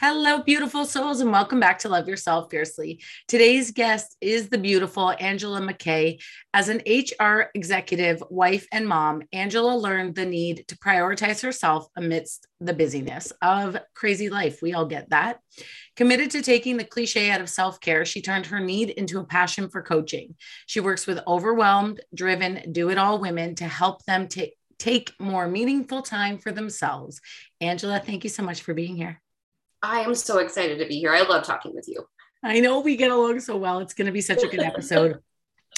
Hello, beautiful souls, and welcome back to Love Yourself Fiercely. Today's guest is the beautiful Angela McKay. As an HR executive, wife, and mom, Angela learned the need to prioritize herself amidst the busyness of crazy life. We all get that. Committed to taking the cliche out of self care, she turned her need into a passion for coaching. She works with overwhelmed, driven, do it all women to help them take take more meaningful time for themselves. Angela, thank you so much for being here. I am so excited to be here. I love talking with you. I know we get along so well. It's going to be such a good episode.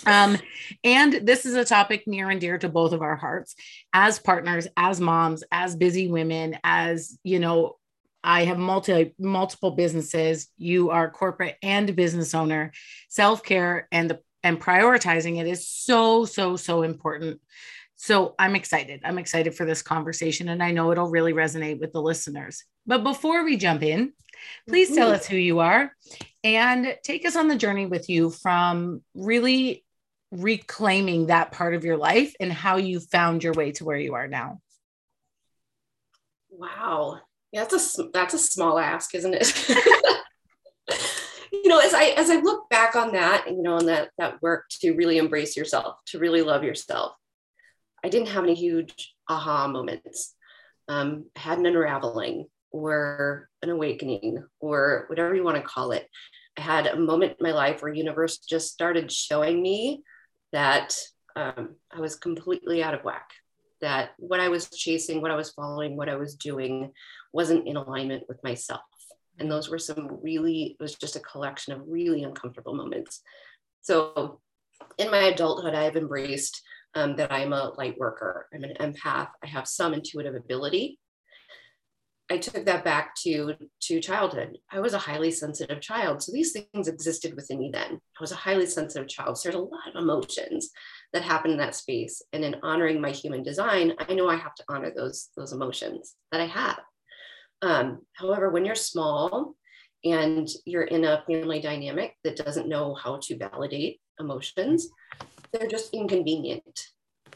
um, and this is a topic near and dear to both of our hearts as partners, as moms, as busy women, as you know, I have multi multiple businesses. You are corporate and business owner. Self care and the and prioritizing it is so so so important. So I'm excited. I'm excited for this conversation, and I know it'll really resonate with the listeners. But before we jump in, please tell mm-hmm. us who you are and take us on the journey with you from really reclaiming that part of your life and how you found your way to where you are now. Wow. Yeah, that's a that's a small ask, isn't it? you know, as I as I look back on that, you know, on that that work to really embrace yourself, to really love yourself, I didn't have any huge aha moments. Um, I had an unraveling or an awakening or whatever you want to call it. I had a moment in my life where universe just started showing me that um, I was completely out of whack. That what I was chasing, what I was following, what I was doing wasn't in alignment with myself. And those were some really, it was just a collection of really uncomfortable moments. So in my adulthood, I have embraced um, that I'm a light worker. I'm an empath. I have some intuitive ability. I took that back to to childhood. I was a highly sensitive child, so these things existed within me then. I was a highly sensitive child. So there's a lot of emotions that happen in that space. And in honoring my human design, I know I have to honor those those emotions that I have. Um, however, when you're small and you're in a family dynamic that doesn't know how to validate emotions, they're just inconvenient.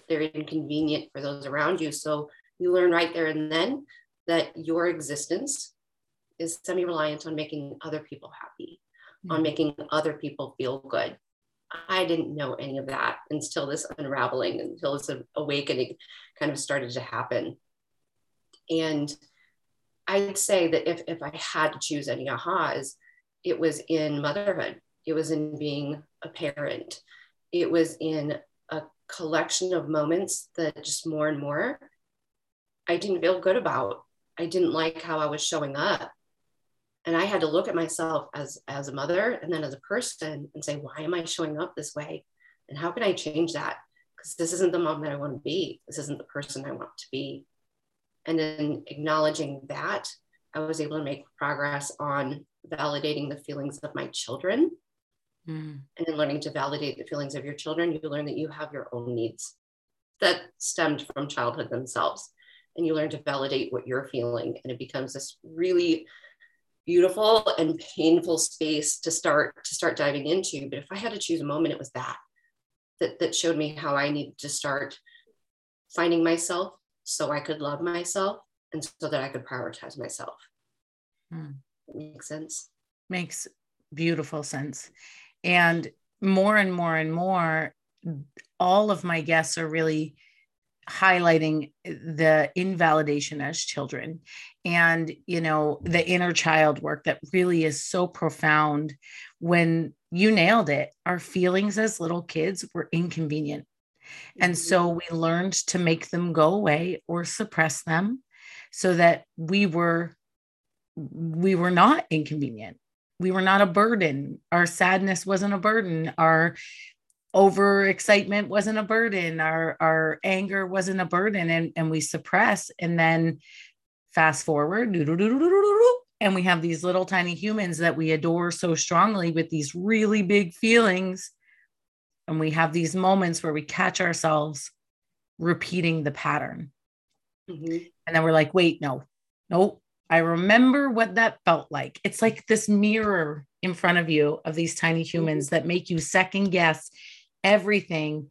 They're inconvenient for those around you. So you learn right there and then that your existence is semi reliant on making other people happy, mm-hmm. on making other people feel good. I didn't know any of that until this unraveling, until this awakening kind of started to happen. And I'd say that if, if I had to choose any ahas, it was in motherhood, it was in being a parent, it was in a collection of moments that just more and more I didn't feel good about. I didn't like how I was showing up. And I had to look at myself as, as a mother and then as a person and say, why am I showing up this way? And how can I change that? Because this isn't the mom that I want to be. This isn't the person I want to be. And then acknowledging that, I was able to make progress on validating the feelings of my children. Mm. And in learning to validate the feelings of your children, you learn that you have your own needs that stemmed from childhood themselves. And you learn to validate what you're feeling and it becomes this really beautiful and painful space to start to start diving into. But if i had to choose a moment it was that that, that showed me how i needed to start finding myself so i could love myself and so that i could prioritize myself. Hmm. makes sense? Makes beautiful sense and more and more and more all of my guests are really highlighting the invalidation as children and you know the inner child work that really is so profound. When you nailed it our feelings as little kids were inconvenient. And so mm-hmm. we learned to make them go away or suppress them so that we were we were not inconvenient we were not a burden. Our sadness wasn't a burden. Our over excitement wasn't a burden. Our our anger wasn't a burden. And and we suppress and then fast forward and we have these little tiny humans that we adore so strongly with these really big feelings. And we have these moments where we catch ourselves repeating the pattern. Mm-hmm. and then we're like wait no no i remember what that felt like it's like this mirror in front of you of these tiny humans mm-hmm. that make you second guess everything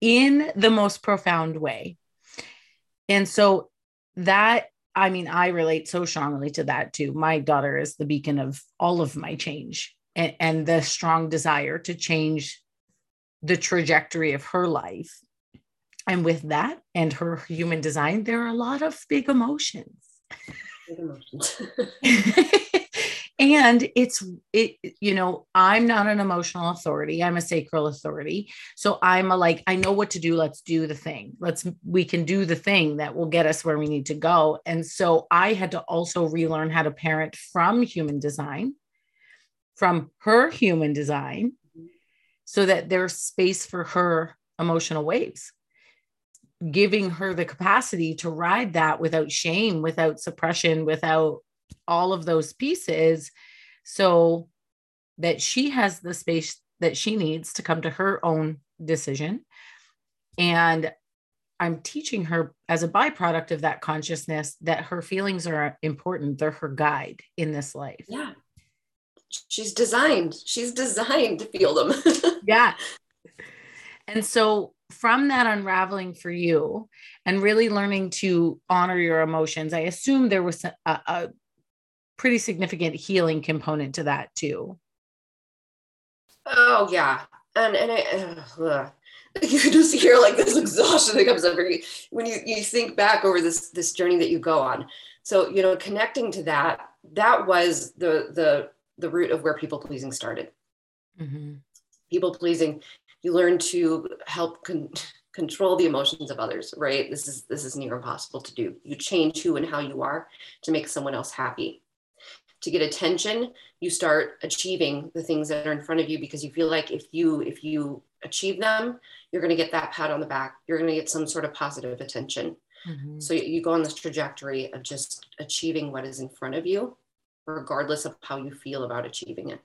in the most profound way. And so that I mean, I relate so strongly to that too. My daughter is the beacon of all of my change and, and the strong desire to change the trajectory of her life. And with that and her human design, there are a lot of big emotions. Emotions. and it's it you know i'm not an emotional authority i'm a sacral authority. So i'm a like i know what to do let's do the thing. Let's we can do the thing that will get us where we need to go. And so i had to also relearn how to parent from human design from her human design mm-hmm. so that there's space for her emotional waves giving her the capacity to ride that without shame without suppression without all of those pieces so that she has the space that she needs to come to her own decision. And I'm teaching her as a byproduct of that consciousness that her feelings are important. They're her guide in this life. Yeah. She's designed, she's designed to feel them. yeah. And so from that unraveling for you and really learning to honor your emotions, I assume there was a, a pretty significant healing component to that too. Oh yeah, and and I, uh, you can just hear like this exhaustion that comes over you when you you think back over this this journey that you go on. So you know, connecting to that, that was the the the root of where people pleasing started. Mm-hmm. People pleasing, you learn to help con- control the emotions of others. Right? This is this is near impossible to do. You change who and how you are to make someone else happy to get attention you start achieving the things that are in front of you because you feel like if you if you achieve them you're going to get that pat on the back you're going to get some sort of positive attention mm-hmm. so you go on this trajectory of just achieving what is in front of you regardless of how you feel about achieving it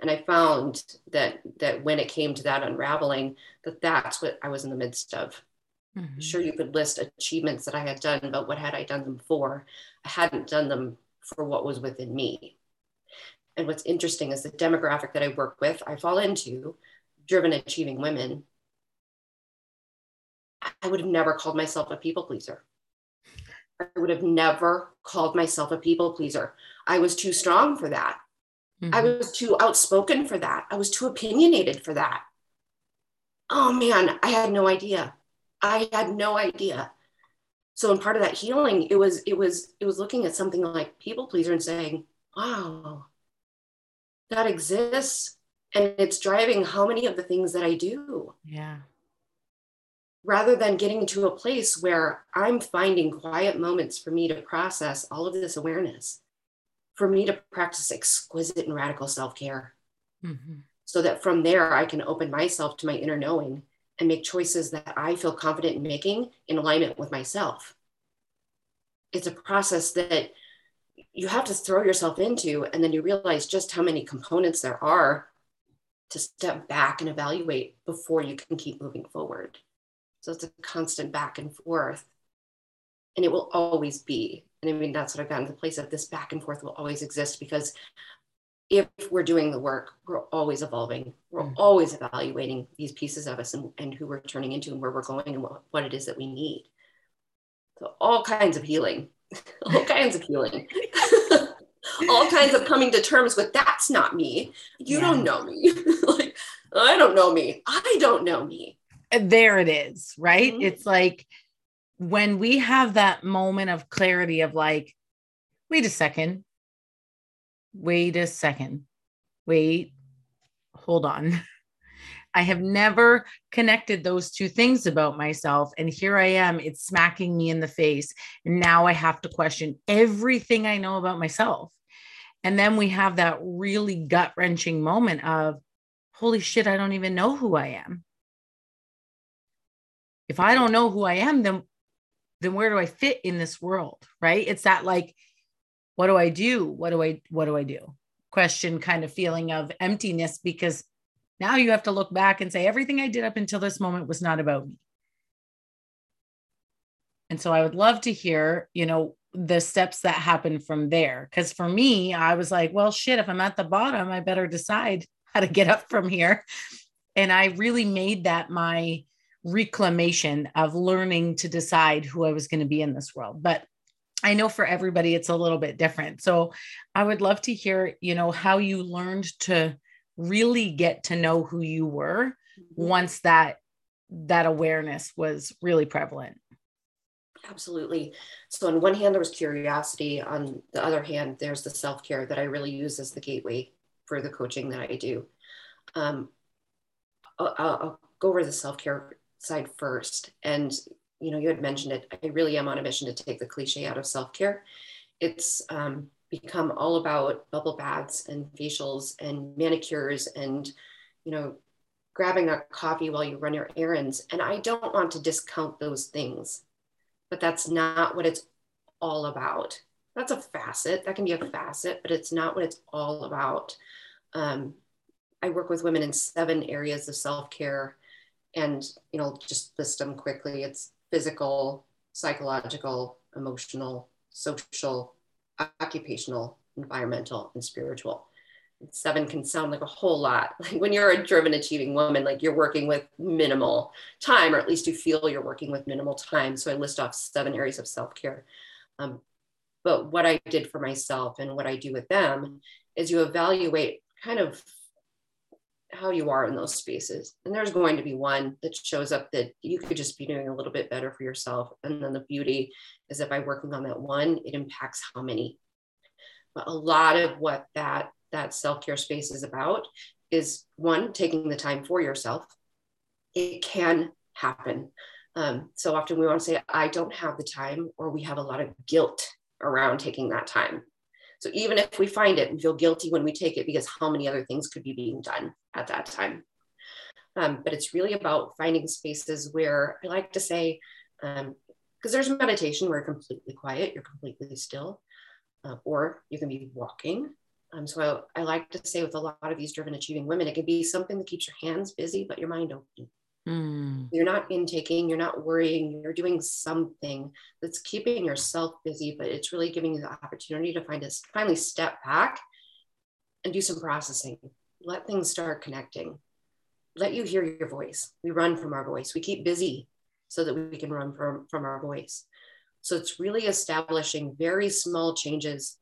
and i found that that when it came to that unraveling that that's what i was in the midst of Mm-hmm. Sure, you could list achievements that I had done, but what had I done them for? I hadn't done them for what was within me. And what's interesting is the demographic that I work with, I fall into driven, achieving women. I would have never called myself a people pleaser. I would have never called myself a people pleaser. I was too strong for that. Mm-hmm. I was too outspoken for that. I was too opinionated for that. Oh man, I had no idea. I had no idea. So in part of that healing, it was it was it was looking at something like people pleaser and saying, "Wow, that exists, and it's driving how many of the things that I do." Yeah. Rather than getting to a place where I'm finding quiet moments for me to process all of this awareness, for me to practice exquisite and radical self care, mm-hmm. so that from there I can open myself to my inner knowing and make choices that I feel confident in making in alignment with myself. It's a process that you have to throw yourself into, and then you realize just how many components there are to step back and evaluate before you can keep moving forward. So it's a constant back and forth. And it will always be. And I mean, that's what I've gotten to the place of this back and forth will always exist because if we're doing the work, we're always evolving. We're mm-hmm. always evaluating these pieces of us and, and who we're turning into and where we're going and what, what it is that we need. So all kinds of healing, all kinds of healing, all kinds of coming to terms with that's not me. You yeah. don't know me. like I don't know me. I don't know me. There it is, right? Mm-hmm. It's like when we have that moment of clarity of like, wait a second, wait a second, wait, hold on. I have never connected those two things about myself. And here I am, it's smacking me in the face. And now I have to question everything I know about myself. And then we have that really gut wrenching moment of, holy shit, I don't even know who I am. If I don't know who I am, then then where do I fit in this world? Right. It's that like what do I do? What do I what do I do? Question kind of feeling of emptiness because now you have to look back and say everything I did up until this moment was not about me. And so I would love to hear, you know, the steps that happen from there. Cause for me, I was like, well, shit, if I'm at the bottom, I better decide how to get up from here. And I really made that my reclamation of learning to decide who I was going to be in this world. But I know for everybody it's a little bit different. So I would love to hear, you know, how you learned to really get to know who you were mm-hmm. once that that awareness was really prevalent. Absolutely. So on one hand there was curiosity, on the other hand there's the self-care that I really use as the gateway for the coaching that I do. Um, I'll, I'll go over the self-care side first and you know, you had mentioned it. I really am on a mission to take the cliche out of self care. It's um, become all about bubble baths and facials and manicures and, you know, grabbing a coffee while you run your errands. And I don't want to discount those things, but that's not what it's all about. That's a facet. That can be a facet, but it's not what it's all about. Um, I work with women in seven areas of self care and you know just list them quickly it's physical, psychological, emotional, social, occupational, environmental, and spiritual. Seven can sound like a whole lot. Like when you're a driven, achieving woman, like you're working with minimal time, or at least you feel you're working with minimal time. So I list off seven areas of self care. Um, but what I did for myself and what I do with them is you evaluate kind of how you are in those spaces. And there's going to be one that shows up that you could just be doing a little bit better for yourself. And then the beauty is that by working on that one, it impacts how many. But a lot of what that that self-care space is about is one, taking the time for yourself. It can happen. Um, so often we want to say, I don't have the time, or we have a lot of guilt around taking that time. So even if we find it, we feel guilty when we take it because how many other things could be being done at that time? Um, but it's really about finding spaces where I like to say, because um, there's meditation where you're completely quiet, you're completely still, uh, or you can be walking. Um, so I, I, like to say with a lot of these driven achieving women, it can be something that keeps your hands busy, but your mind open. Mm. You're not intaking, you're not worrying, you're doing something that's keeping yourself busy, but it's really giving you the opportunity to find a finally step back and do some processing. Let things start connecting. Let you hear your voice. We run from our voice. We keep busy so that we can run from, from our voice. So it's really establishing very small changes,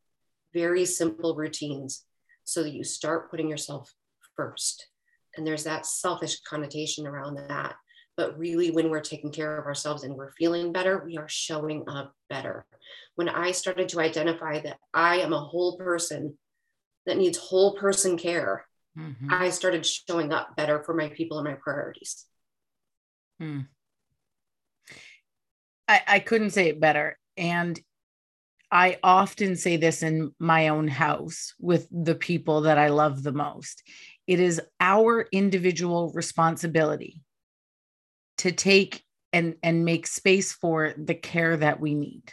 very simple routines so that you start putting yourself first and there's that selfish connotation around that. But really when we're taking care of ourselves and we're feeling better we are showing up better. When i started to identify that i am a whole person that needs whole person care mm-hmm. i started showing up better for my people and my priorities. Hmm. I, I couldn't say it better. And I often say this in my own house with the people that I love the most it is our individual responsibility to take and, and make space for the care that we need.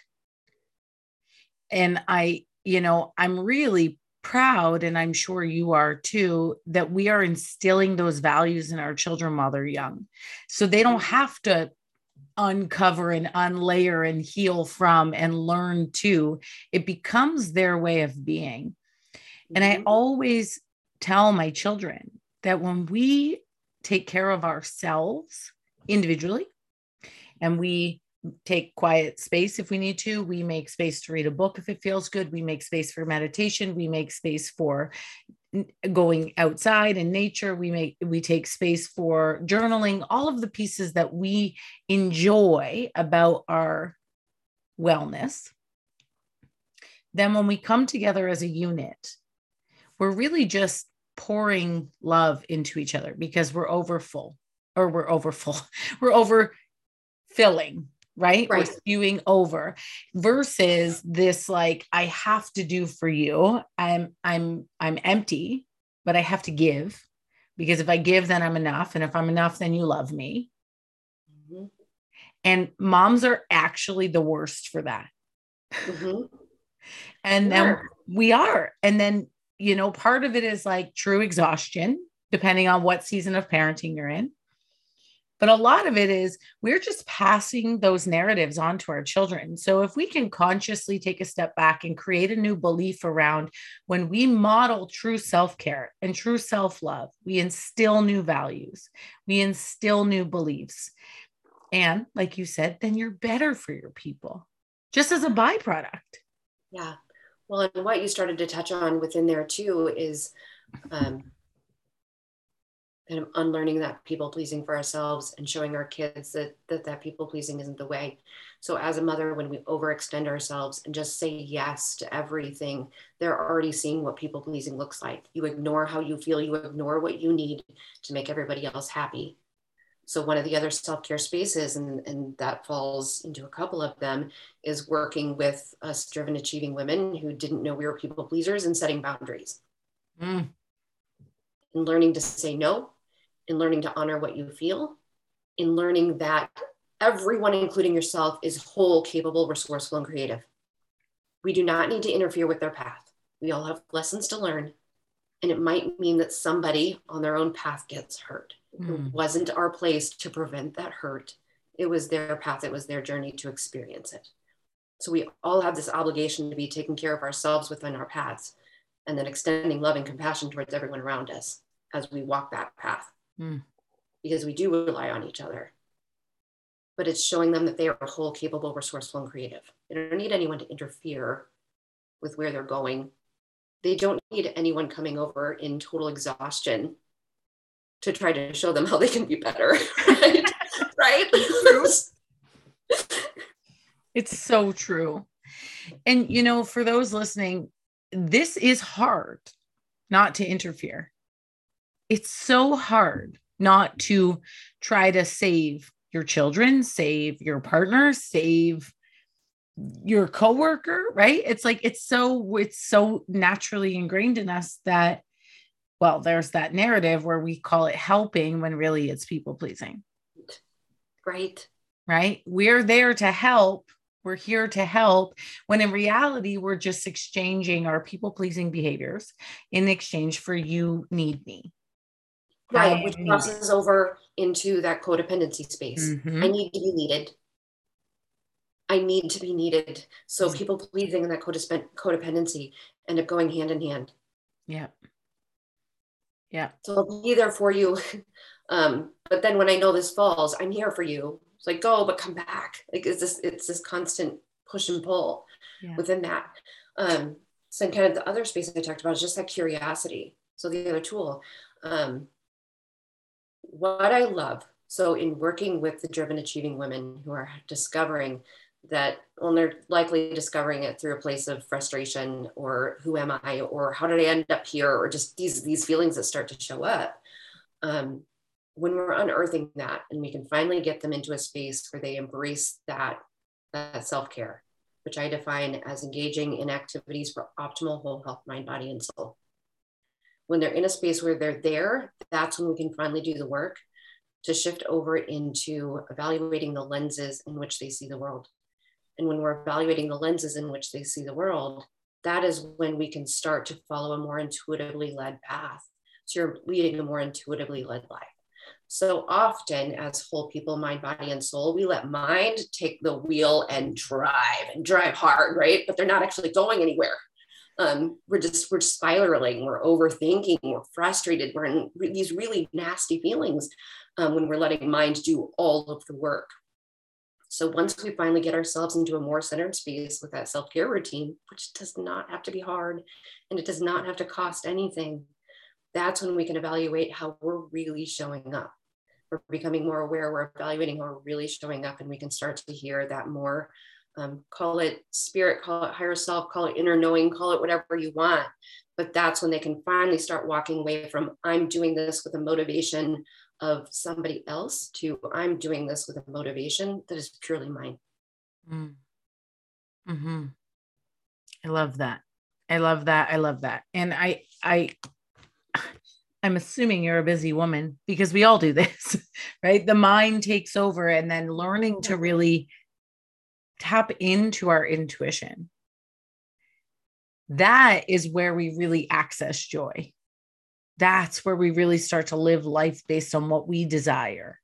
And I, you know, I'm really proud, and I'm sure you are too, that we are instilling those values in our children while they're young. So they don't have to uncover and unlayer and heal from and learn to. It becomes their way of being. And I mm-hmm. always tell my children that when we take care of ourselves individually and we take quiet space if we need to we make space to read a book if it feels good we make space for meditation we make space for going outside in nature we make we take space for journaling all of the pieces that we enjoy about our wellness. Then when we come together as a unit we're really just pouring love into each other because we're over full or we're over full. We're over filling right? right. we're spewing over versus this like i have to do for you. I'm i'm i'm empty but i have to give because if i give then i'm enough. And if i'm enough then you love me. Mm-hmm. and moms are actually the worst for that. Mm-hmm. and then we are. And then you know, part of it is like true exhaustion, depending on what season of parenting you're in. But a lot of it is we're just passing those narratives on to our children. So if we can consciously take a step back and create a new belief around when we model true self care and true self love, we instill new values, we instill new beliefs. And like you said, then you're better for your people just as a byproduct. Yeah. Well, and what you started to touch on within there too is um, kind of unlearning that people pleasing for ourselves and showing our kids that, that that people pleasing isn't the way. So as a mother, when we overextend ourselves and just say yes to everything, they're already seeing what people pleasing looks like. You ignore how you feel, you ignore what you need to make everybody else happy. So one of the other self-care spaces, and, and that falls into a couple of them, is working with us driven achieving women who didn't know we were people pleasers and setting boundaries. Mm. And learning to say no, in learning to honor what you feel, in learning that everyone, including yourself, is whole, capable, resourceful, and creative. We do not need to interfere with their path. We all have lessons to learn. And it might mean that somebody on their own path gets hurt. Mm. It hmm. wasn't our place to prevent that hurt. It was their path, it was their journey to experience it. So we all have this obligation to be taking care of ourselves within our paths and then extending love and compassion towards everyone around us as we walk that path. Mm. Because we do rely on each other. But it's showing them that they are whole, capable, resourceful, and creative. They don't need anyone to interfere with where they're going. They don't need anyone coming over in total exhaustion to try to show them how they can be better. Right? right? it's so true. And, you know, for those listening, this is hard not to interfere. It's so hard not to try to save your children, save your partner, save your coworker, right? It's like it's so it's so naturally ingrained in us that well, there's that narrative where we call it helping when really it's people pleasing. Right. Right? We're there to help. We're here to help when in reality we're just exchanging our people pleasing behaviors in exchange for you need me right which crosses over into that codependency space mm-hmm. i need to be needed i need to be needed. So mm-hmm. people pleasing and that codependency end up going hand in hand. Yeah. Yeah. So i'll be there for you. Um, but then when i know this falls i'm here for you. It's like go but come back. Like it's this it's this constant push and pull yeah. within that. Um, so kind of the other space i talked about is just that curiosity. So the other tool um, what I love, so in working with the driven achieving women who are discovering that, well, they're likely discovering it through a place of frustration or who am I or how did I end up here or just these these feelings that start to show up. Um, when we're unearthing that and we can finally get them into a space where they embrace that, that self-care, which I define as engaging in activities for optimal whole health, mind, body, and soul when they're in a space where they're there, that's when we can finally do the work to shift over into evaluating the lenses in which they see the world. And when we're evaluating the lenses in which they see the world, that is when we can start to follow a more intuitively led path. So you're leading a more intuitively led life. So often, as whole people, mind, body, and soul, we let mind take the wheel and drive and drive hard, right? But they're not actually going anywhere um, we're just we're spiraling we're overthinking we're frustrated we're in these really nasty feelings um, when we're letting mind do all of the work so once we finally get ourselves into a more centered space with that self-care routine which does not have to be hard and it does not have to cost anything that's when we can evaluate how we're really showing up we're becoming more aware we're evaluating how we're really showing up and we can start to hear that more um, call it spirit, call it higher self, call it inner knowing, call it whatever you want. But that's when they can finally start walking away from I'm doing this with a motivation of somebody else to I'm doing this with a motivation that is purely mine. Mm. Hmm. I love that. I love that. I love that. And I, I, I'm assuming you're a busy woman because we all do this, right? The mind takes over, and then learning to really tap into our intuition. That is where we really access joy. That's where we really start to live life based on what we desire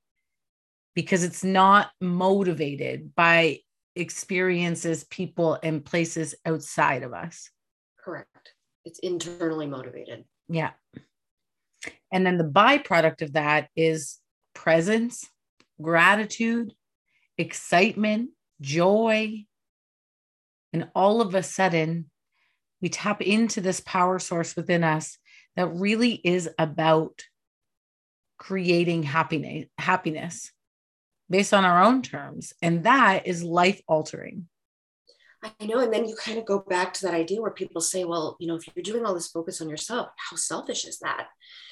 because it's not motivated by experiences, people, and places outside of us. Correct. It's internally motivated. Yeah. And then the byproduct of that is presence, gratitude, excitement, joy. And all of a sudden, we tap into this power source within us that really is about creating happiness, happiness based on our own terms. And that is life altering. I know. And then you kind of go back to that idea where people say, well, you know, if you're doing all this focus on yourself, how selfish is that?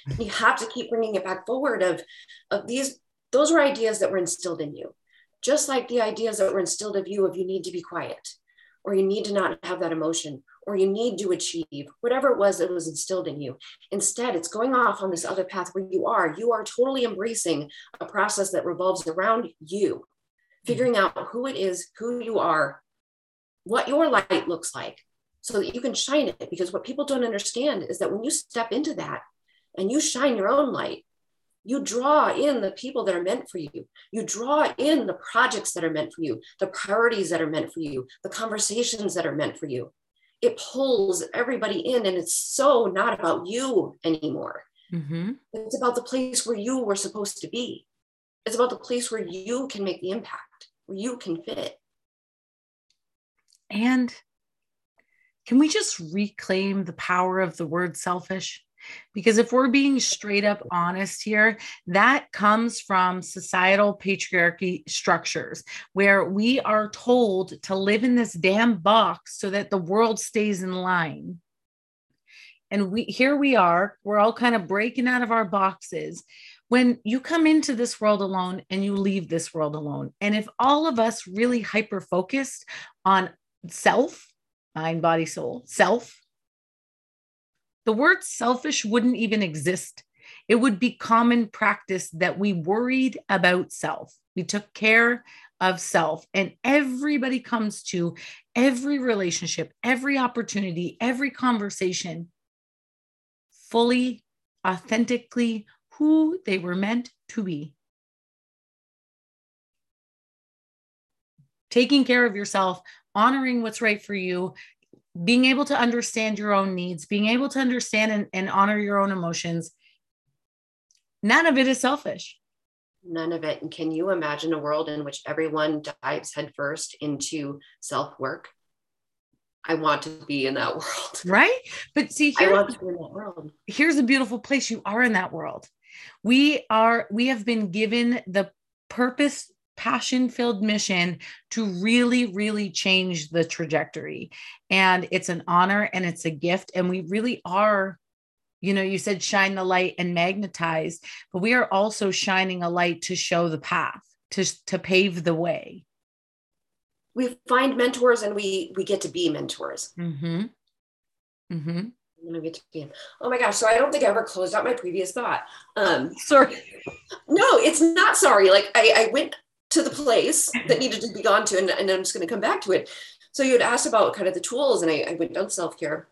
And you have to keep bringing it back forward of, of these, those were ideas that were instilled in you. Just like the ideas that were instilled of you of you need to be quiet or you need to not have that emotion or you need to achieve whatever it was that was instilled in you. Instead, it's going off on this other path where you are. You are totally embracing a process that revolves around you, hmm. figuring out who it is, who you are, what your light looks like so that you can shine it. Because what people don't understand is that when you step into that and you shine your own light, you draw in the people that are meant for you. You draw in the projects that are meant for you, the priorities that are meant for you, the conversations that are meant for you. It pulls everybody in, and it's so not about you anymore. Mm-hmm. It's about the place where you were supposed to be. It's about the place where you can make the impact, where you can fit. And can we just reclaim the power of the word selfish? Because if we're being straight up honest here, that comes from societal patriarchy structures where we are told to live in this damn box so that the world stays in line. And we here we are, we're all kind of breaking out of our boxes when you come into this world alone and you leave this world alone. And if all of us really hyper focused on self, mind, body, soul, self, the word selfish wouldn't even exist. It would be common practice that we worried about self. We took care of self. And everybody comes to every relationship, every opportunity, every conversation fully, authentically who they were meant to be. Taking care of yourself honoring what's right for you, being able to understand your own needs, being able to understand and, and honor your own emotions. None of it is selfish. None of it. And can you imagine a world in which everyone dives headfirst into self work? I want to be in that world. Right. But see, here's, here's a beautiful place. You are in that world. We are, we have been given the purpose passion filled mission to really, really change the trajectory. And it's an honor and it's a gift. And we really are, you know, you said shine the light and magnetize, but we are also shining a light to show the path, to, to pave the way. We find mentors and we we get to be mentors. Mm-hmm. Mm-hmm. I'm gonna get to be. Oh my gosh! So I don't think I ever closed out my previous thought. Um, sorry. No, it's not sorry. Like I, I went to the place that needed to be gone to, and, and I'm just going to come back to it. So you had asked about kind of the tools, and I, I went down self care,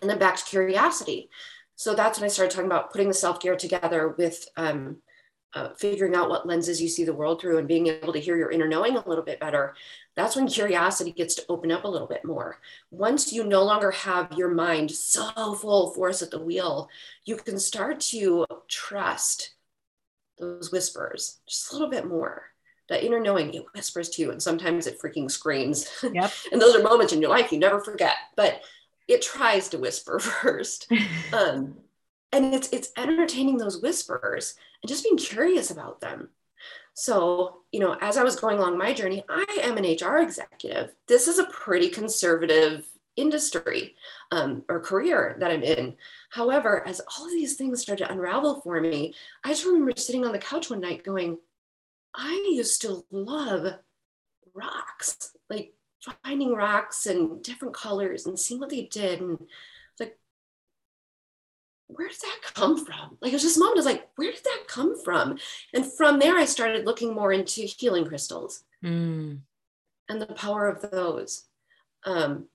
and then back to curiosity. So that's when I started talking about putting the self care together with um, uh, figuring out what lenses you see the world through and being able to hear your inner knowing a little bit better. That's when curiosity gets to open up a little bit more. Once you no longer have your mind so full force at the wheel, you can start to trust those whispers just a little bit more that inner knowing it whispers to you and sometimes it freaking screams. Yep. and those are moments in your life you never forget but it tries to whisper first. Um, and it's it's entertaining those whispers and just being curious about them. So you know as i was going along my journey i am an hr executive. This is a pretty conservative industry um, or career that i'm in. However as all of these things started to unravel for me i just remember sitting on the couch one night going I used to love rocks, like finding rocks and different colors and seeing what they did. And like, where did that come from? Like, it was just moment, I was like, where did that come from? And from there, I started looking more into healing crystals mm. and the power of those. Um,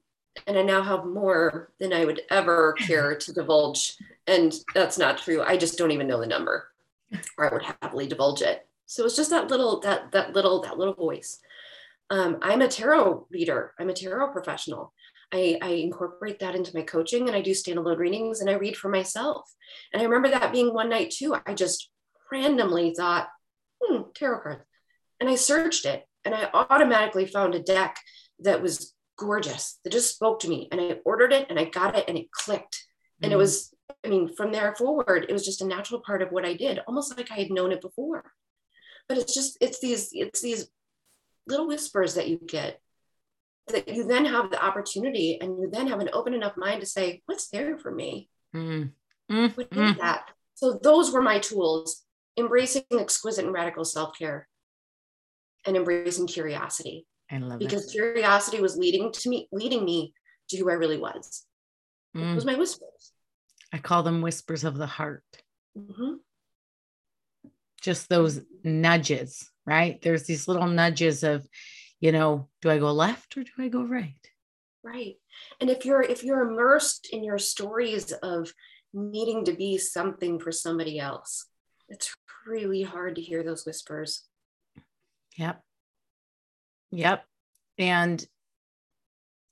and I now have more than I would ever care to divulge. And that's not true. I just don't even know the number, or I would happily divulge it. So it's just that little, that, that little, that little voice. Um, I'm a tarot reader. I'm a tarot professional. I, I, incorporate that into my coaching and I do standalone readings and I read for myself. And I remember that being one night too. I just randomly thought, hmm, tarot cards. And I searched it and I automatically found a deck that was gorgeous that just spoke to me. And I ordered it and I got it and it clicked. And mm. it was, I mean, from there forward, it was just a natural part of what I did, almost like I had known it before. But it's just, it's these, it's these little whispers that you get that you then have the opportunity and you then have an open enough mind to say, what's there for me? Mm. Mm. What is mm. that? So those were my tools, embracing exquisite and radical self-care and embracing curiosity. I love because it. curiosity was leading to me, leading me to who I really was. Mm. It was my whispers. I call them whispers of the heart. Mm-hmm. Just those nudges, right? There's these little nudges of, you know, do I go left or do I go right? Right. And if you're if you're immersed in your stories of needing to be something for somebody else, it's really hard to hear those whispers. Yep. Yep. And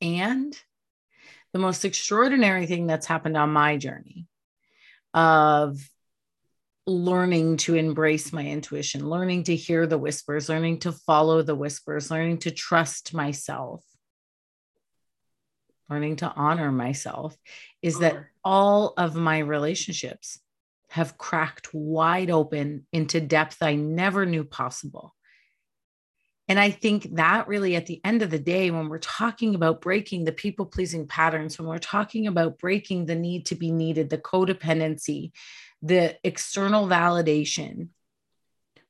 and the most extraordinary thing that's happened on my journey of learning to embrace my intuition, learning to hear the whispers, learning to follow the whispers, learning to trust myself, learning to honor myself is that mm. all of my relationships have cracked wide open into depth I never knew possible. And I think that really, at the end of the day, when we're talking about breaking the people pleasing patterns, when we're talking about breaking the need to be needed, the codependency, the external validation,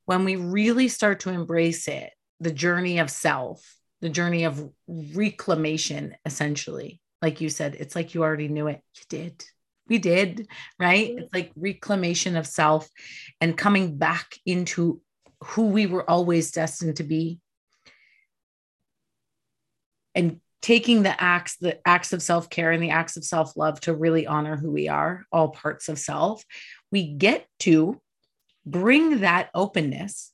when we really start to embrace it, the journey of self, the journey of reclamation, essentially, like you said, it's like you already knew it. You did. We did, right? Mm-hmm. It's like reclamation of self and coming back into who we were always destined to be and taking the acts the acts of self-care and the acts of self-love to really honor who we are all parts of self we get to bring that openness.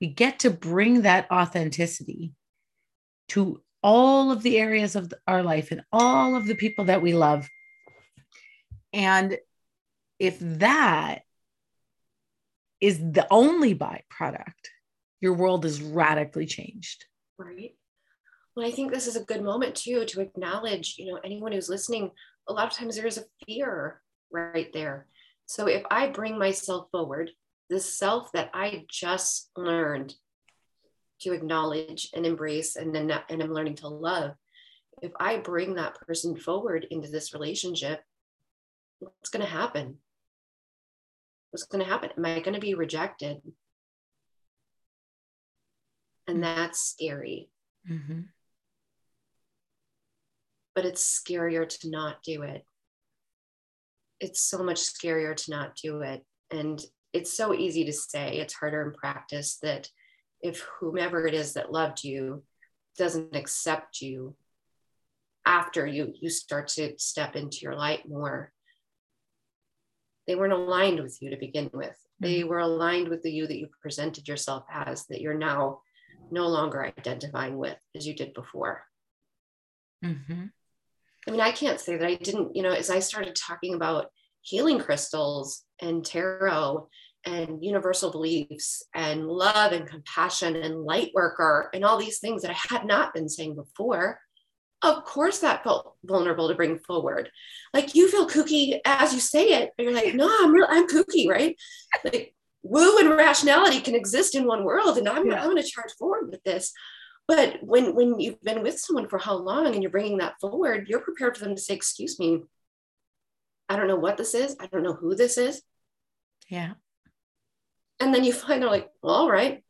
We get to bring that authenticity to all of the areas of our life and all of the people that we love. And if that is the only byproduct your world is radically changed. Right. Well, I think this is a good moment too to acknowledge, you know, anyone who's listening, a lot of times there is a fear right there. So if I bring myself forward, this self that I just learned to acknowledge and embrace and then and I'm learning to love, if I bring that person forward into this relationship, what's going to happen? What's going to happen? Am I going to be rejected? And that's scary. Mm-hmm but it's scarier to not do it. It's so much scarier to not do it. And it's so easy to say, it's harder in practice that if whomever it is that loved you doesn't accept you after you you start to step into your light more they weren't aligned with you to begin with they mm-hmm. were aligned with the you that you presented yourself as that you're now no longer identifying with as you did before mm-hmm. I mean, I can't say that I didn't, you know, as I started talking about healing crystals and tarot and universal beliefs and love and compassion and light worker and all these things that I had not been saying before, of course that felt vulnerable to bring forward. Like you feel kooky as you say it, but you're like, no, I'm real, I'm kooky, right? Like woo and rationality can exist in one world, and I'm, yeah. I'm going to charge forward with this. But when when you've been with someone for how long and you're bringing that forward, you're prepared for them to say, "Excuse me, I don't know what this is. I don't know who this is." Yeah. And then you find out, like, well, all right,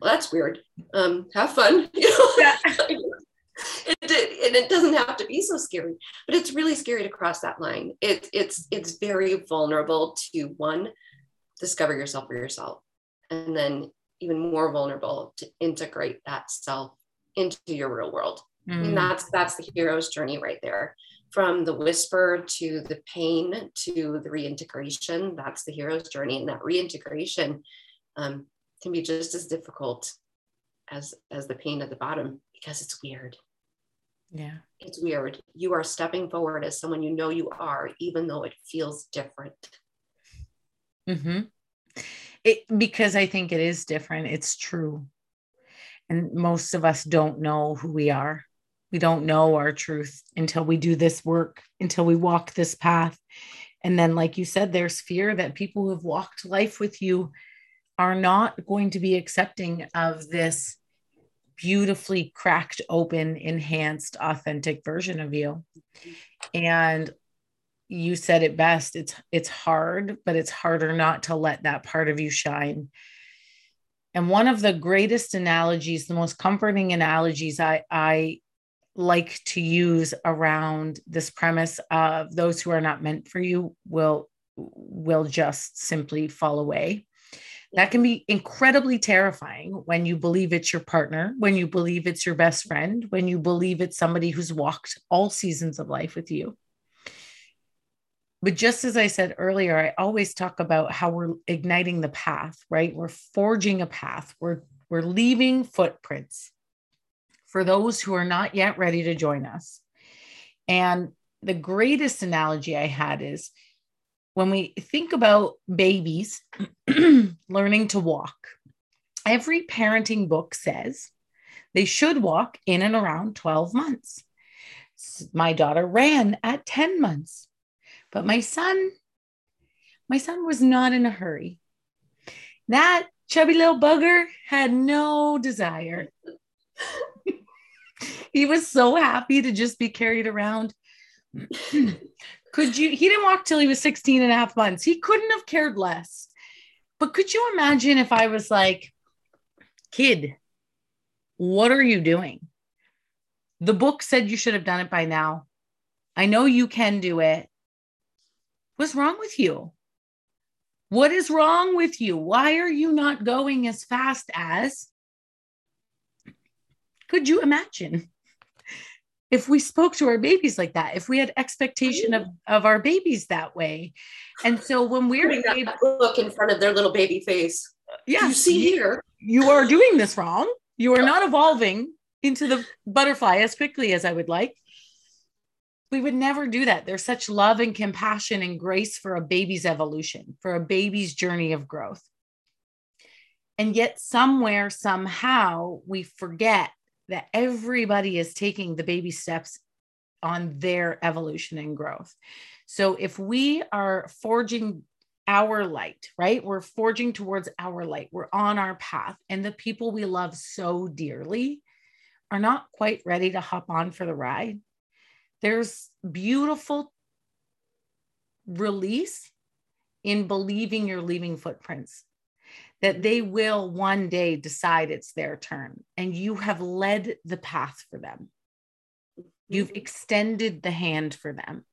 well, that's weird. Um, have fun. You know? Yeah. it, it, and it doesn't have to be so scary, but it's really scary to cross that line. It, it's it's very vulnerable to one, discover yourself for yourself, and then even more vulnerable to integrate that self into your real world. Mm. Mm. that's that's the hero's journey right there. From the whisper to the pain to the reintegration, that's the hero's journey. And that reintegration um, can be just as difficult as as the pain at the bottom because it's weird. Yeah. It's weird. You are stepping forward as someone you know you are, even though it feels different. Mm-hmm. It because I think it is different. It's true. And most of us don't know who we are. We don't know our truth until we do this work, until we walk this path. And then, like you said, there's fear that people who have walked life with you are not going to be accepting of this beautifully cracked open enhanced authentic version of you and you said it best it's it's hard but it's harder not to let that part of you shine and one of the greatest analogies the most comforting analogies i i like to use around this premise of those who are not meant for you will will just simply fall away that can be incredibly terrifying when you believe it's your partner, when you believe it's your best friend, when you believe it's somebody who's walked all seasons of life with you. But just as I said earlier, I always talk about how we're igniting the path, right? We're forging a path. We're we're leaving footprints for those who are not yet ready to join us. And the greatest analogy I had is when we think about babies learning to walk, every parenting book says they should walk in and around 12 months. My daughter ran at 10 months, but my son, my son was not in a hurry. That chubby little bugger had no desire. he was so happy to just be carried around. Could you? He didn't walk till he was 16 and a half months. He couldn't have cared less. But could you imagine if I was like, kid, what are you doing? The book said you should have done it by now. I know you can do it. What's wrong with you? What is wrong with you? Why are you not going as fast as? Could you imagine? if we spoke to our babies like that, if we had expectation of, mm. of our babies that way. And so when we're able, look in front of their little baby face. Yeah. You see here. You are doing this wrong. You are not evolving into the butterfly as quickly as I would like. We would never do that. There's such love and compassion and grace for a baby's evolution, for a baby's journey of growth. And yet, somewhere, somehow, we forget that everybody is taking the baby steps on their evolution and growth. So if we are forging our light, right? We're forging towards our light. We're on our path. And the people we love so dearly are not quite ready to hop on for the ride. There's beautiful release in believing you're leaving footprints that they will one day decide it's their turn and you have led the path for them. You've mm-hmm. extended the hand for them.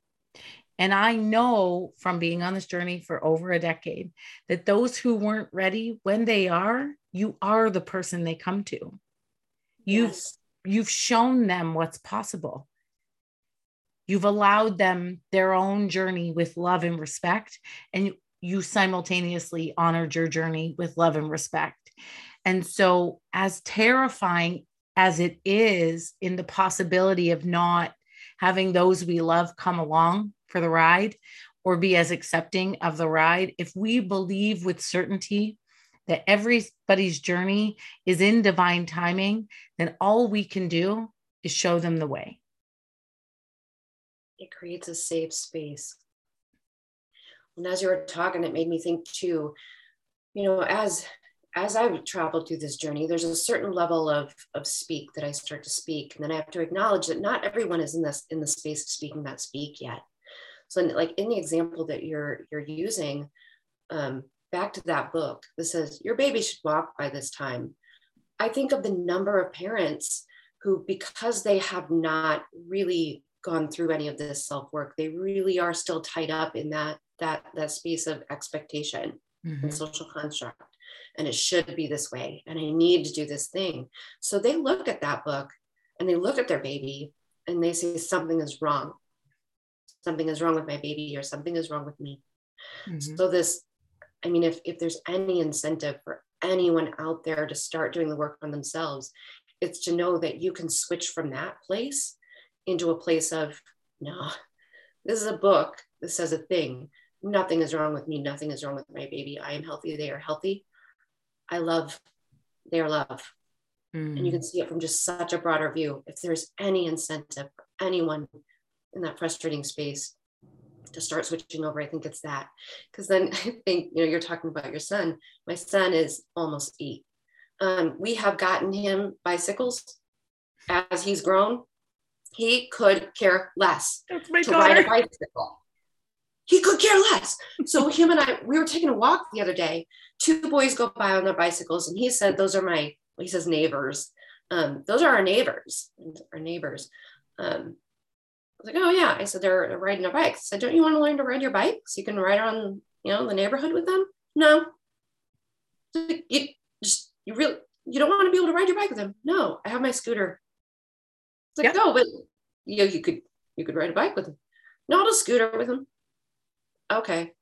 And I know from being on this journey for over a decade that those who weren't ready, when they are, you are the person they come to. You've yes. you've shown them what's possible. You've allowed them their own journey with love and respect. And you simultaneously honored your journey with love and respect. And so, as terrifying as it is in the possibility of not having those we love come along for the ride or be as accepting of the ride, if we believe with certainty that everybody's journey is in divine timing, then all we can do is show them the way. It creates a safe space and as you were talking, it made me think too, you know, as as I've traveled through this journey, there's a certain level of of speak that I start to speak, and then I have to acknowledge that not everyone is in this in the space of speaking that speak yet. So, like in the example that you're you're using, um, back to that book that says your baby should walk by this time. I think of the number of parents who, because they have not really gone through any of this self work, they really are still tied up in that that that space of expectation mm-hmm. and social construct and it should be this way and i need to do this thing so they look at that book and they look at their baby and they say something is wrong something is wrong with my baby or something is wrong with me mm-hmm. so this i mean if if there's any incentive for anyone out there to start doing the work on themselves it's to know that you can switch from that place into a place of no this is a book that says a thing nothing is wrong with me. Nothing is wrong with my baby. I am healthy. They are healthy. I love their love. Mm. And you can see it from just such a broader view. If there's any incentive for anyone in that frustrating space to start switching over, I think it's that. Because then I think, you know, you're talking about your son. My son is almost eight. Um, we have gotten him bicycles as he's grown. He could care less to daughter. ride a bicycle. He could care less. So him and I, we were taking a walk the other day. Two boys go by on their bicycles, and he said, "Those are my," he says, "neighbors. Um, those are our neighbors. Our neighbors." Um, I was like, "Oh yeah." I said, "They're riding their bikes." I said, "Don't you want to learn to ride your bike so you can ride around, you know, the neighborhood with them?" No. You just you really you don't want to be able to ride your bike with them. No, I have my scooter. It's like, yep. no, but you know, you could you could ride a bike with him. Not a scooter with him. Okay.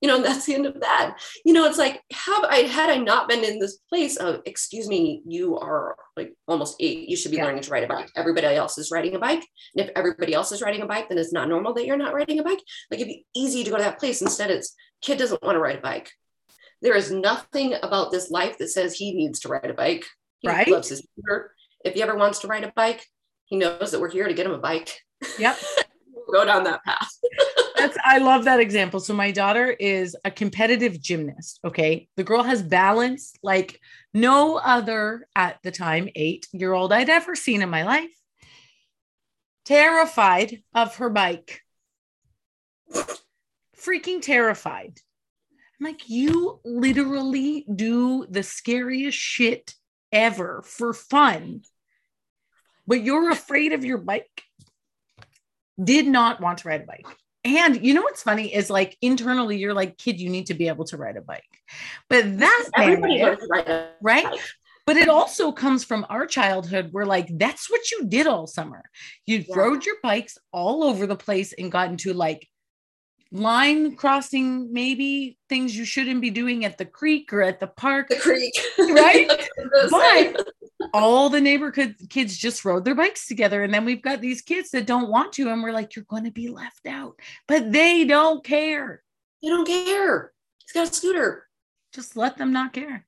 You know that's the end of that. You know it's like have i had i not been in this place of excuse me you are like almost eight you should be yeah. learning to ride a bike. Everybody else is riding a bike. And if everybody else is riding a bike then it's not normal that you're not riding a bike. Like it'd be easy to go to that place. Instead it's kid doesn't want to ride a bike. There is nothing about this life that says he needs to ride a bike. He right? loves his scooter. If he ever wants to ride a bike he knows that we're here to get him a bike yep go down that path that's I love that example. So my daughter is a competitive gymnast. Okay. The girl has balance like no other at the time, eight year old I'd ever seen in my life. Terrified of her bike. Freaking terrified. I'm like, you literally do the scariest shit ever for fun, but you're afraid of your bike. Did not want to ride a bike. And you know what's funny is like internally, you're like, kid, you need to be able to ride a bike. But that's right. But it also comes from our childhood where like that's what you did all summer. You yeah. rode your bikes all over the place and got into like line crossing, maybe things you shouldn't be doing at the creek or at the park. The creek. Right. but all the neighborhood kids just rode their bikes together. And then we've got these kids that don't want to. And we're like, you're going to be left out. But they don't care. They don't care. He's got a scooter. Just let them not care.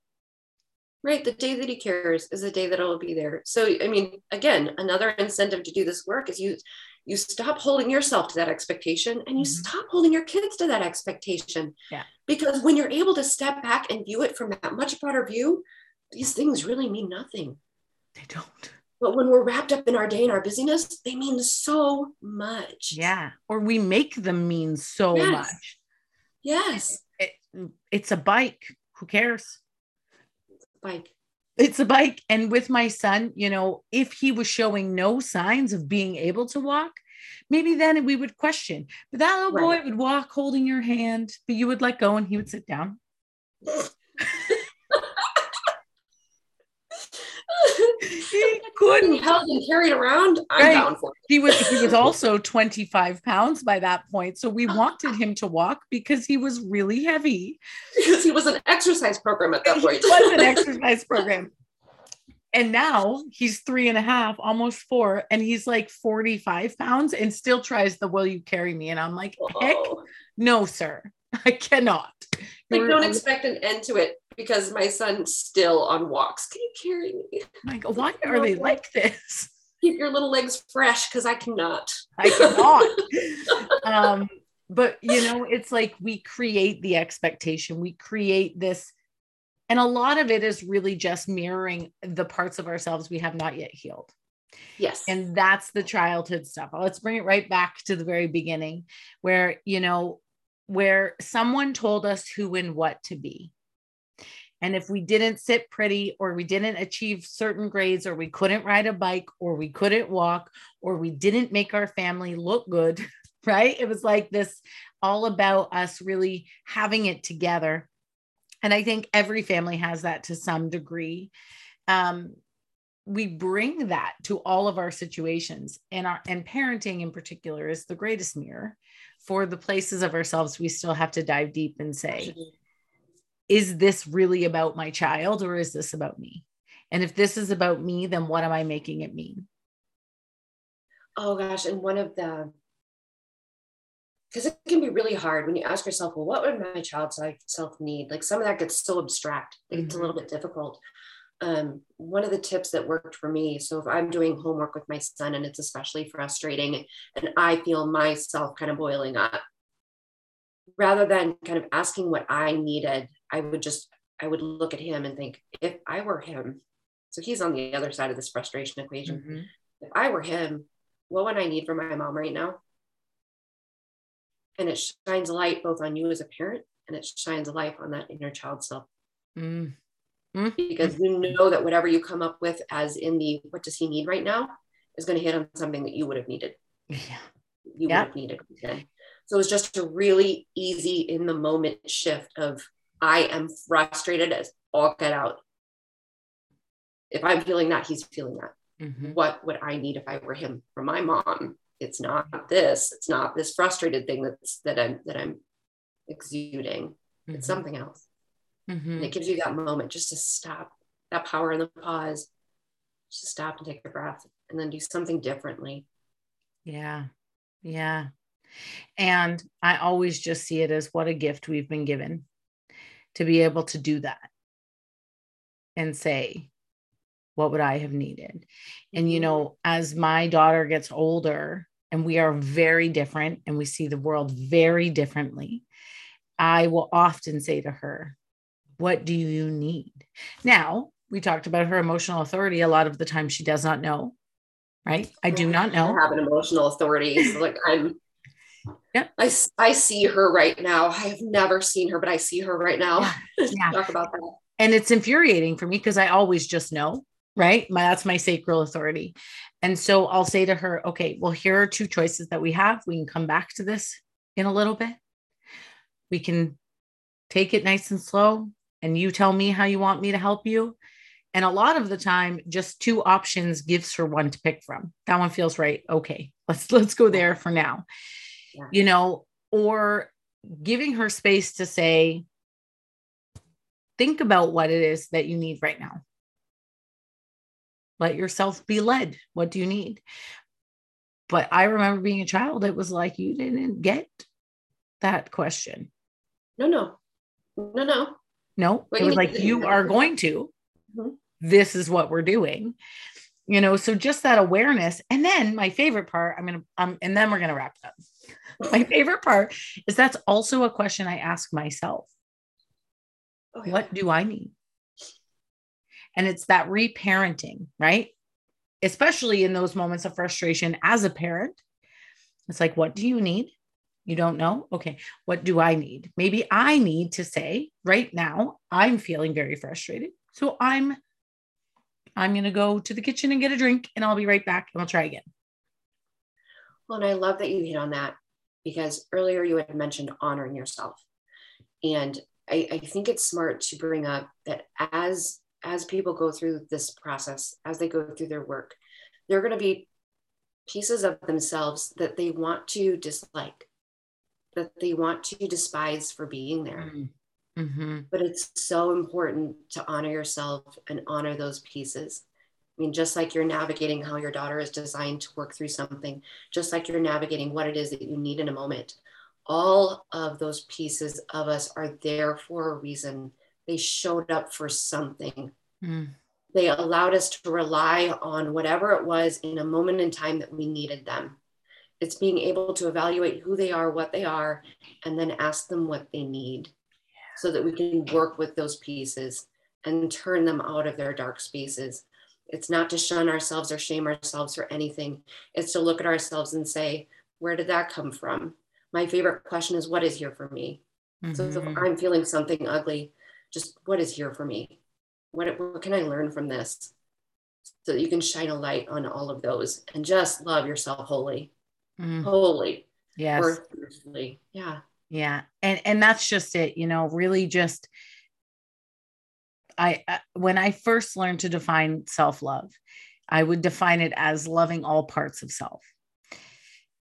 Right. The day that he cares is the day that I'll be there. So, I mean, again, another incentive to do this work is you you stop holding yourself to that expectation and you mm-hmm. stop holding your kids to that expectation. Yeah. Because when you're able to step back and view it from that much broader view, these things really mean nothing. They don't. But when we're wrapped up in our day and our busyness, they mean so much. Yeah. Or we make them mean so yes. much. Yes. It, it's a bike. Who cares? Bike. It's a bike. And with my son, you know, if he was showing no signs of being able to walk, maybe then we would question. But that little right. boy would walk holding your hand, but you would let go and he would sit down. he couldn't held and carried around. I'm right. down for it. He was he was also 25 pounds by that point. So we wanted him to walk because he was really heavy. Because he was an exercise program at that point. He was an exercise program. And now he's three and a half, almost four, and he's like 45 pounds and still tries the will you carry me? And I'm like, heck no, sir. I cannot. Like, don't expect an end to it because my son's still on walks. Can you carry me? My God, why are they like this? Keep your little legs fresh because I cannot. I cannot. um, but you know, it's like we create the expectation, we create this, and a lot of it is really just mirroring the parts of ourselves we have not yet healed. Yes. And that's the childhood stuff. Let's bring it right back to the very beginning where, you know, where someone told us who and what to be. And if we didn't sit pretty, or we didn't achieve certain grades, or we couldn't ride a bike, or we couldn't walk, or we didn't make our family look good, right? It was like this all about us really having it together. And I think every family has that to some degree. Um, we bring that to all of our situations and our and parenting in particular is the greatest mirror for the places of ourselves we still have to dive deep and say is this really about my child or is this about me? And if this is about me, then what am I making it mean? Oh gosh. And one of the, because it can be really hard when you ask yourself, well, what would my child self need? Like some of that gets so abstract, mm-hmm. it's a little bit difficult. um, one of the tips that worked for me so if i'm doing homework with my son and it's especially frustrating and i feel myself kind of boiling up rather than kind of asking what i needed i would just i would look at him and think if i were him so he's on the other side of this frustration equation. Mm-hmm. if i were him what would i need from my mom right now? And it shines light both on you as a parent and it shines a light on that inner child self. Mm mm-hmm. because you know that whatever you come up with as in the what does he need right now is going to hit on something that you would have needed. Yeah. You yeah. would have needed then so it's just a really easy in the moment shift of i am frustrated as all get out if i'm feeling that he's feeling that mm-hmm. what would i need if i were him from my mom it's not this it's not this frustrated thing that's that i'm that i'm exuding mm-hmm. it's something else Mm-hmm. And it gives you that moment just to stop, that power in the pause, just stop and take a breath and then do something differently. Yeah. Yeah. And I always just see it as what a gift we've been given to be able to do that and say, what would I have needed? And, you mm-hmm. know, as my daughter gets older and we are very different and we see the world very differently, I will often say to her, what do you need? Now, we talked about her emotional authority. A lot of the time, she does not know, right? I do not know. I have an emotional authority. So like I'm, yeah, I, I see her right now. I have never seen her, but I see her right now. Yeah. yeah. Talk about that. And it's infuriating for me because I always just know, right? My, that's my sacral authority. And so I'll say to her, okay, well, here are two choices that we have. We can come back to this in a little bit. We can take it nice and slow and you tell me how you want me to help you. And a lot of the time, just two options gives her one to pick from. That one feels right. Okay, let's let's go there for now. Yeah. You know, or giving her space to say, think about what it is that you need right now. Let yourself be led. What do you need? But I remember being a child, it was like you didn't get that question. No, no, no, no. No, what it was like, you are going to. Mm-hmm. This is what we're doing. You know, so just that awareness. And then my favorite part, I'm going to, um, and then we're going to wrap up. my favorite part is that's also a question I ask myself. Oh, okay. What do I need? And it's that reparenting, right? Especially in those moments of frustration as a parent. It's like, what do you need? You don't know? Okay. What do I need? Maybe I need to say right now, I'm feeling very frustrated. So I'm I'm going to go to the kitchen and get a drink and I'll be right back and we'll try again. Well, and I love that you hit on that because earlier you had mentioned honoring yourself. And I, I think it's smart to bring up that as as people go through this process, as they go through their work, they're going to be pieces of themselves that they want to dislike that they want to despise for being there. Mm-hmm. mm-hmm. But it's so important to honor yourself and honor those pieces. I mean, just like you're navigating how your daughter is designed to work through something, just like you're navigating what it is that you need in a moment, all of those pieces of us are there for a reason. They showed up for something. Mm. They allowed us to rely on whatever it was in a moment in time that we needed them it's being able to evaluate who they are, what they are, and then ask them what they need so that we can work with those pieces and turn them out of their dark spaces. It's not to shun ourselves or shame ourselves for anything. It's to look at ourselves and say, where did that come from? My favorite question is, what is here for me? Mm-hmm. So if mm-hmm. I'm feeling something ugly, just what is here for me? What, what can I learn from this? So that you can shine a light on all of those and just love yourself wholly mm. wholly yes yeah yeah and and that's just it you know really just I, I when i first learned to define self-love i would define it as loving all parts of self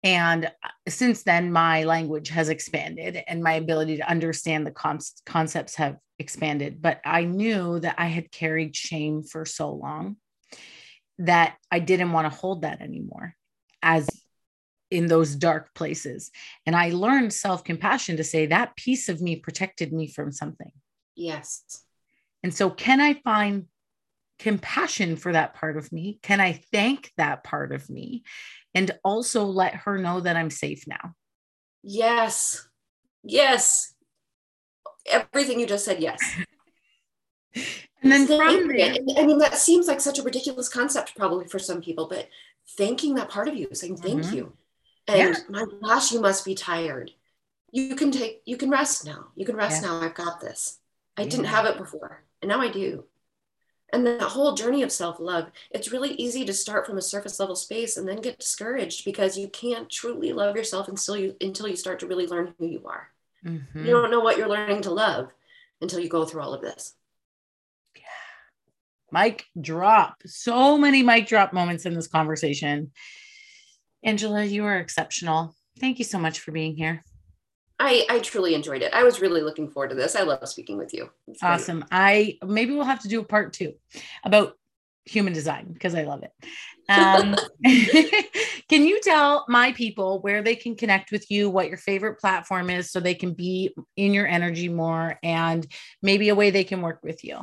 and uh, since then my language has expanded and my ability to understand the con- concepts have expanded but i knew that i had carried shame for so long that i didn't want to hold that anymore as in those dark places. And I learned self compassion to say that piece of me protected me from something. Yes. And so, can I find compassion for that part of me? Can I thank that part of me? And also let her know that I'm safe now. Yes. Yes. Everything you just said, yes. and then from there, I mean, that seems like such a ridiculous concept probably for some people, but thanking that part of you, saying thank mm-hmm. you. And yeah. my gosh, you must be tired. You can take, you can rest now. You can rest yeah. now. I've got this. I yeah. didn't have it before, and now I do. And that whole journey of self love, it's really easy to start from a surface level space and then get discouraged because you can't truly love yourself until you until you start to really learn who you are. Mm-hmm. You don't know what you're learning to love until you go through all of this. Yeah. Mic drop. So many mic drop moments in this conversation. Angela, you are exceptional. Thank you so much for being here. I, I truly enjoyed it. I was really looking forward to this. I love speaking with you. awesome. I maybe we'll have to do a part two about human design because I love it. Um, can you tell my people where they can connect with you, what your favorite platform is, so they can be in your energy more, and maybe a way they can work with you?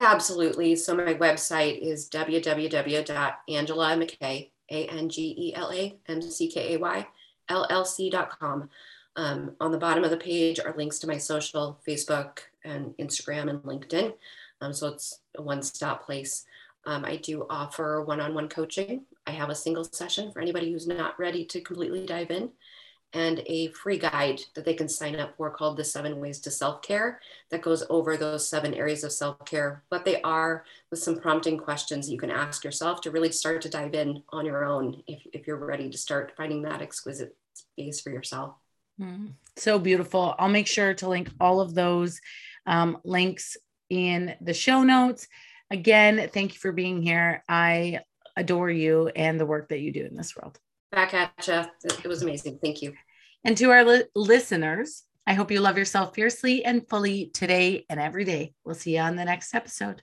Absolutely. So my website is www.angela McKay, A N G E L A M C K A Y, LLC.com. Um, on the bottom of the page are links to my social, Facebook and Instagram and LinkedIn. Um, so it's a one-stop place. Um, I do offer one-on-one coaching. I have a single session for anybody who's not ready to completely dive in and a free guide that they can sign up for called the seven ways to self-care that goes over those seven areas of self-care what they are with some prompting questions you can ask yourself to really start to dive in on your own if, if you're ready to start finding that exquisite space for yourself Mm, so beautiful. I'll make sure to link all of those um, links in the show notes. Again, thank you for being here. I adore you and the work that you do in this world. Back at you. It was amazing. Thank you. And to our li- listeners, I hope you love yourself fiercely and fully today and every day. We'll see you on the next episode.